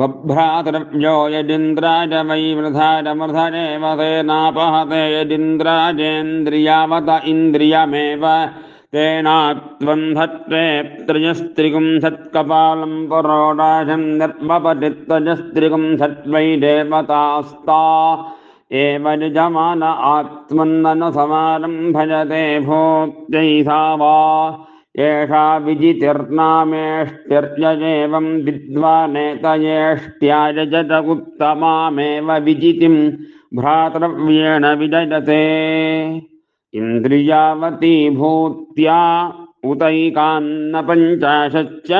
बभ्रातृव्यो यदिन्द्राज वै वृधारमृधरेव तेनापहते यदिन्द्राजेन्द्रियावत इन्द्रियमेव तेनात्वं धत्ते त्रयस्त्रिगुं सत्कपालं पुरोडाशं दर्पपति त्वजस्त्रिगुं सत्वै देवतास्ता एव निजमान आत्मन्ननुसमानं भजते भोक्त्यै सा वा एषा विजितिर्नामेष्ट्यर्यजेवं विद्वानेतयेष्ट्यायजत उत्तमामेव विजितिं भ्रातृव्येण विजयते इन्द्रियावती भूत्या उतैकान्न पञ्चाशच्च